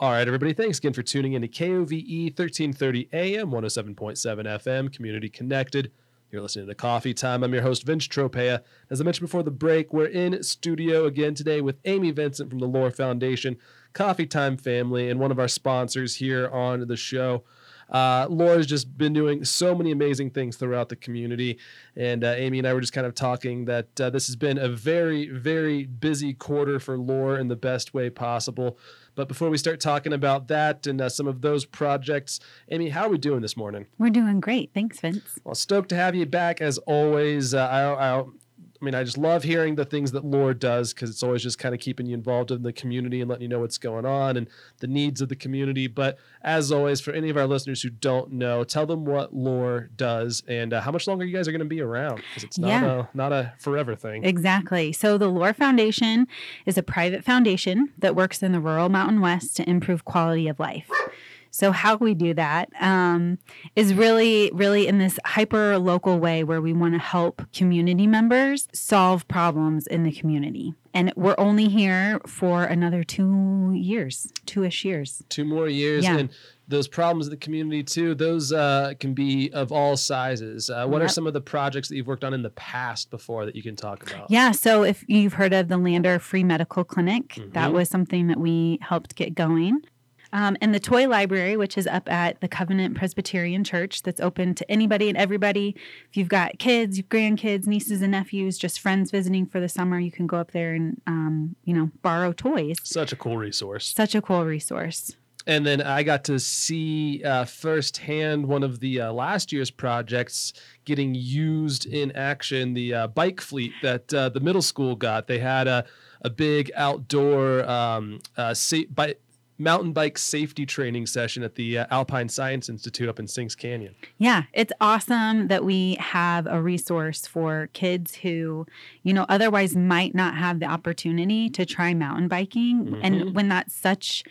All right, everybody, thanks again for tuning in to KOVE 1330 AM, 107.7 FM, Community Connected. You're listening to Coffee Time. I'm your host, Vince Tropea. As I mentioned before the break, we're in studio again today with Ami Vincent from the LOR Foundation, Coffee Time family, and one of our sponsors here on the show. Uh, LOR's just been doing so many amazing things throughout the community. And uh, Ami and I were just kind of talking that uh, this has been a very, very busy quarter for Laura in the best way possible. But before we start talking about that and uh, some of those projects, Ami, how are we doing this morning? We're doing great. Thanks, Vince. Well, stoked to have you back as always. Uh, I, I I mean, I just love hearing the things that LOR does because it's always just kind of keeping you involved in the community and letting you know what's going on and the needs of the community. But as always, for any of our listeners who don't know, tell them what LOR does and uh, how much longer you guys are going to be around because it's not Yeah. a not a forever thing. Exactly. So, the LOR Foundation is a private foundation that works in the rural Mountain West to improve quality of life. So, how we do that um, is really, really in this hyper local way where we want to help community members solve problems in the community. And we're only here for another two years, two ish years. Two more years Yeah. and those problems in the community too. Those uh, can be of all sizes. Uh, what are some of the projects that you've worked on in the past before that you can talk about? Yeah. So if you've heard of the Lander Free Medical Clinic, that Mhm. was something that we helped get going. Um, and the toy library, which is up at the Covenant Presbyterian Church, that's open to anybody and everybody. If you've got kids, grandkids, nieces and nephews, just friends visiting for the summer, you can go up there and um, you know borrow toys. Such a cool resource. Such a cool resource. And then I got to see uh, firsthand one of the uh, last year's projects getting used in action. The uh, bike fleet that uh, the middle school got. They had a a big outdoor um, uh, sa- bi- mountain bike safety training session at the uh, Alpine Science Institute up in Sinks Canyon. Yeah, it's awesome that we have a resource for kids who, you know, otherwise might not have the opportunity to try mountain biking. Mhm. And when that's such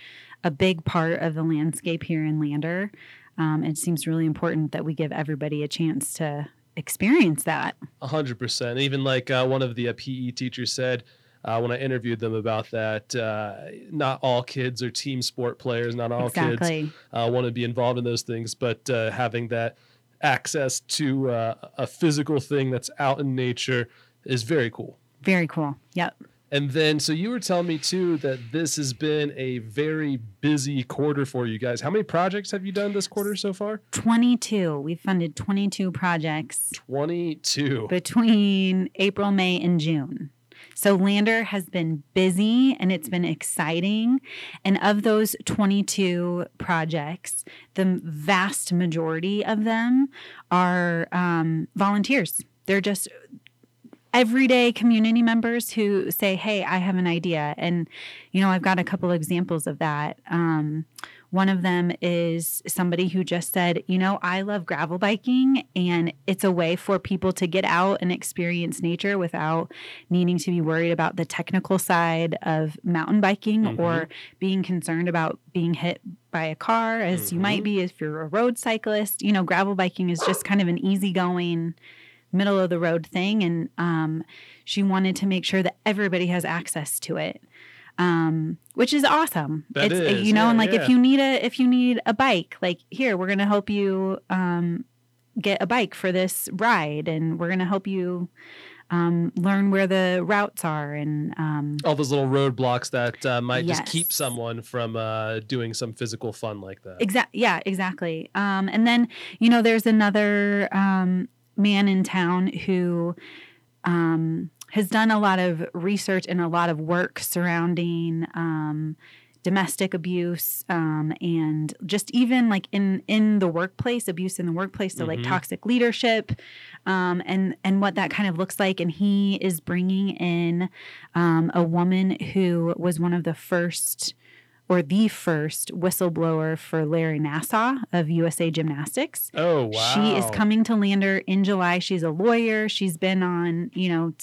a big part of the landscape here in Lander, um, it seems really important that we give everybody a chance to experience that. A hundred percent. Even like uh, one of the uh, PE teachers said uh, when I interviewed them about that, uh, not all kids are team sport players. Not all kids uh, want to be involved in those things, but uh, having that access to uh, a physical thing that's out in nature is very cool. Very cool. Yep. And then, so you were telling me too that this has been a very busy quarter for you guys. How many projects have you done this quarter so far? 22. We've funded 22 projects 22. between April, May, and June. So Lander has been busy and it's been exciting. And of those 22 projects, the vast majority of them are um, volunteers. They're just everyday community members who say, Hey, I have an idea. And, you know, I've got a couple examples of that. Um, one of them is somebody who just said, You know, I love gravel biking, and it's a way for people to get out and experience nature without needing to be worried about the technical side of mountain biking Mhm. or being concerned about being hit by a car, as you might be if you're a road cyclist. You know, gravel biking is just kind of an easygoing, middle of the road thing. And um, she wanted to make sure that everybody has access to it um, which is awesome. That it's is, you know, yeah, and like yeah. if you need a if you need a bike, like here we're gonna help you um, get a bike for this ride, and we're gonna help you um, learn where the routes are, and um, All those little roadblocks that uh, might just keep someone from uh, doing some physical fun like that. Exactly. Yeah, exactly. Um, and then you know, there's another um, man in town who um, has done a lot of research and a lot of work surrounding um, domestic abuse um, and just even like in in the workplace abuse in the workplace so like Mhm. toxic leadership um, and and what that kind of looks like and he is bringing in um, a woman who was one of the first or the first whistleblower for Larry Nassar of USA Gymnastics. Oh wow! She is coming to Lander in July. She's a lawyer. She's been on, you know,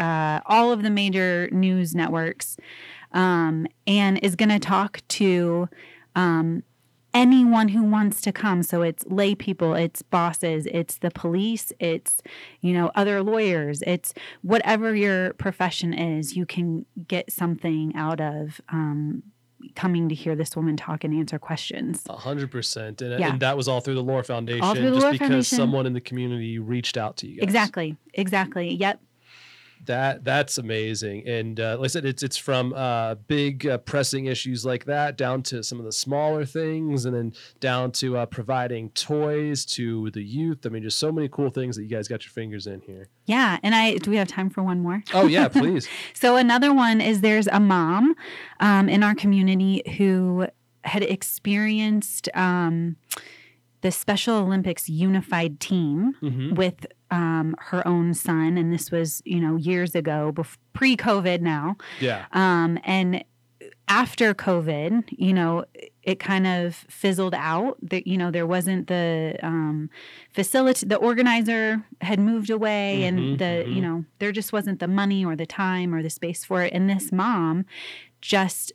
uh, all of the major news networks, um, and is going to talk to um, anyone who wants to come. So it's lay people, it's bosses, it's the police, it's, you know, other lawyers, it's whatever your profession is, you can get something out of um, coming to hear this woman talk and answer questions. A hundred percent. And, that was all through the LOR Foundation. The just LOR because Foundation. someone in the community reached out to you guys. Exactly. Exactly. Yep. That that's amazing, and uh, like I said, it's it's from uh, big uh, pressing issues like that down to some of the smaller things, and then down to uh, providing toys to the youth. I mean, just so many cool things that you guys got your fingers in here. Yeah. And I, do we have time for one more? Oh yeah, please. So another one is there's a mom um, in our community who had experienced um, the Special Olympics unified team Mhm. with um, her own son, and this was you know years ago, bef- pre-COVID now, Yeah. um, and after COVID, you know, it kind of fizzled out. That you know, there wasn't the um, facility. The organizer had moved away, Mhm, and the mhm. you know, there just wasn't the money or the time or the space for it. And this mom, just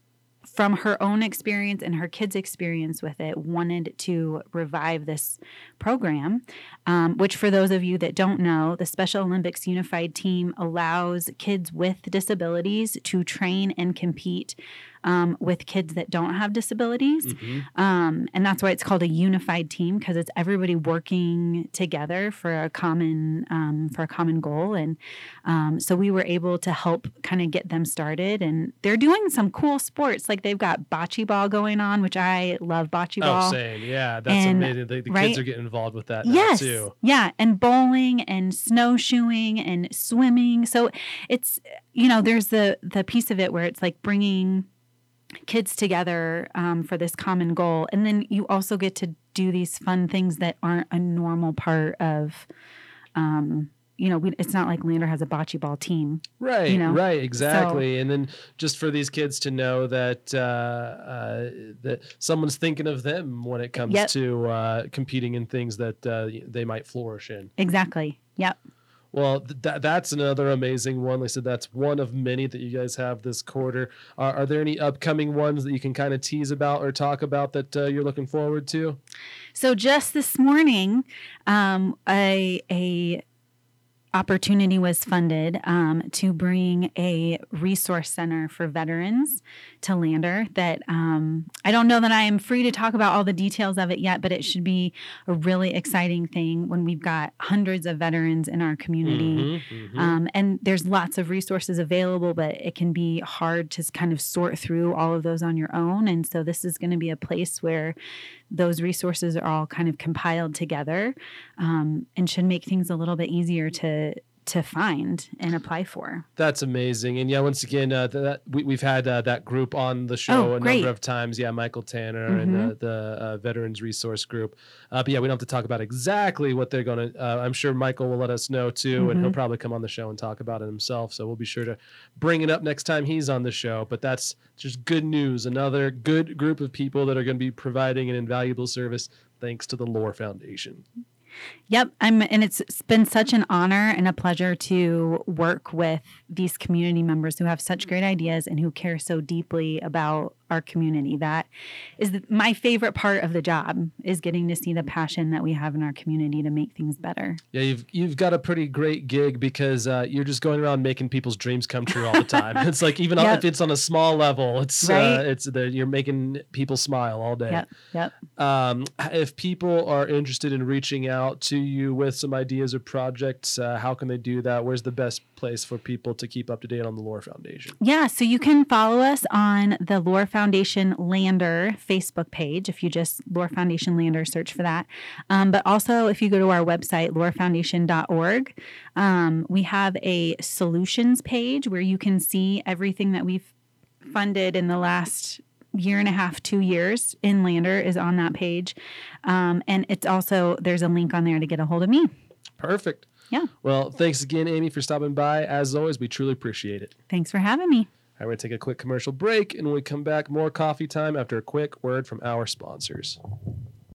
from her own experience and her kids' experience with it, wanted to revive this program. Um, which, for those of you that don't know, the Special Olympics Unified Team allows kids with disabilities to train and compete um, with kids that don't have disabilities. Mhm. Um, and that's why it's called a unified team because it's everybody working together for a common um, for a common goal. And um, so we were able to help kind of get them started. And they're doing some cool sports, like they've got bocce ball going on, which I love bocce ball. Oh, ball. same. Yeah, that's And- amazing. The, the right? kids are getting involved with that Yes. too. Yeah. And bowling and snowshoeing and swimming. So it's, you know, there's the, the piece of it where it's like bringing kids together um, for this common goal. And then you also get to do these fun things that aren't a normal part of, um, you know, we, it's not like Lander has a bocce ball team. Right, you know? right, exactly. and then just for these kids to know that uh, uh, that someone's thinking of them when it comes Yep. to uh, competing in things that uh, they might flourish in. Exactly. Yep. Well, th- that that's another amazing one. Like I said, that's one of many that you guys have this quarter. Are, are there any upcoming ones that you can kind of tease about or talk about that uh, you're looking forward to? So just this morning, um, a a opportunity was funded um, to bring a resource center for veterans to Lander. That um, I don't know that I am free to talk about all the details of it yet, but it should be a really exciting thing when we've got hundreds of veterans in our community. Mhm, mhm. Um, and there's lots of resources available, but it can be hard to kind of sort through all of those on your own. And so this is going to be a place where those resources are all kind of compiled together um, and should make things a little bit easier to to find and apply for. That's amazing. And yeah, once again, uh, that we, we've had uh, that group on the show Oh, a great. number of times. Yeah, Michael Tanner and Mhm. the, uh, Veterans Resource Group. Uh, but yeah, we don't have to talk about exactly what they're going to. Uh, I'm sure Michael will let us know too, and he'll Mhm. probably come on the show and talk about it himself. So we'll be sure to bring it up next time he's on the show. But that's just good news. Another good group of people that are going to be providing an invaluable service thanks to the LOR Foundation. Yep, I'm and it's been such an honor and a pleasure to work with these community members who have such great ideas and who care so deeply about our community. That is the, my favorite part of the job is getting to see the passion that we have in our community to make things better. Yeah, you've you've got a pretty great gig because uh, you're just going around making people's dreams come true all the time. it's like even Yep. if it's on a small level, it's uh, it's the, you're making people smile all day. Yep, yep. Um, if people are interested in reaching out to you with some ideas or projects, uh, how can they do that? Where's the best place for people to keep up to date on the LOR Foundation? Yeah, so you can follow us on the LOR Foundation Lander Facebook page if you just LOR Foundation Lander search for that. Um, but also, if you go to our website, lorfoundation.org, um, we have a solutions page where you can see everything that we've funded in the last year and a half, two years in Lander is on that page. Um, and it's also, there's a link on there to get a hold of me. Perfect. Yeah. Well, thanks again, Ami, for stopping by. As always, we truly appreciate it. Thanks for having me. We're going to take a quick commercial break, and when we come back, more coffee time after a quick word from our sponsors.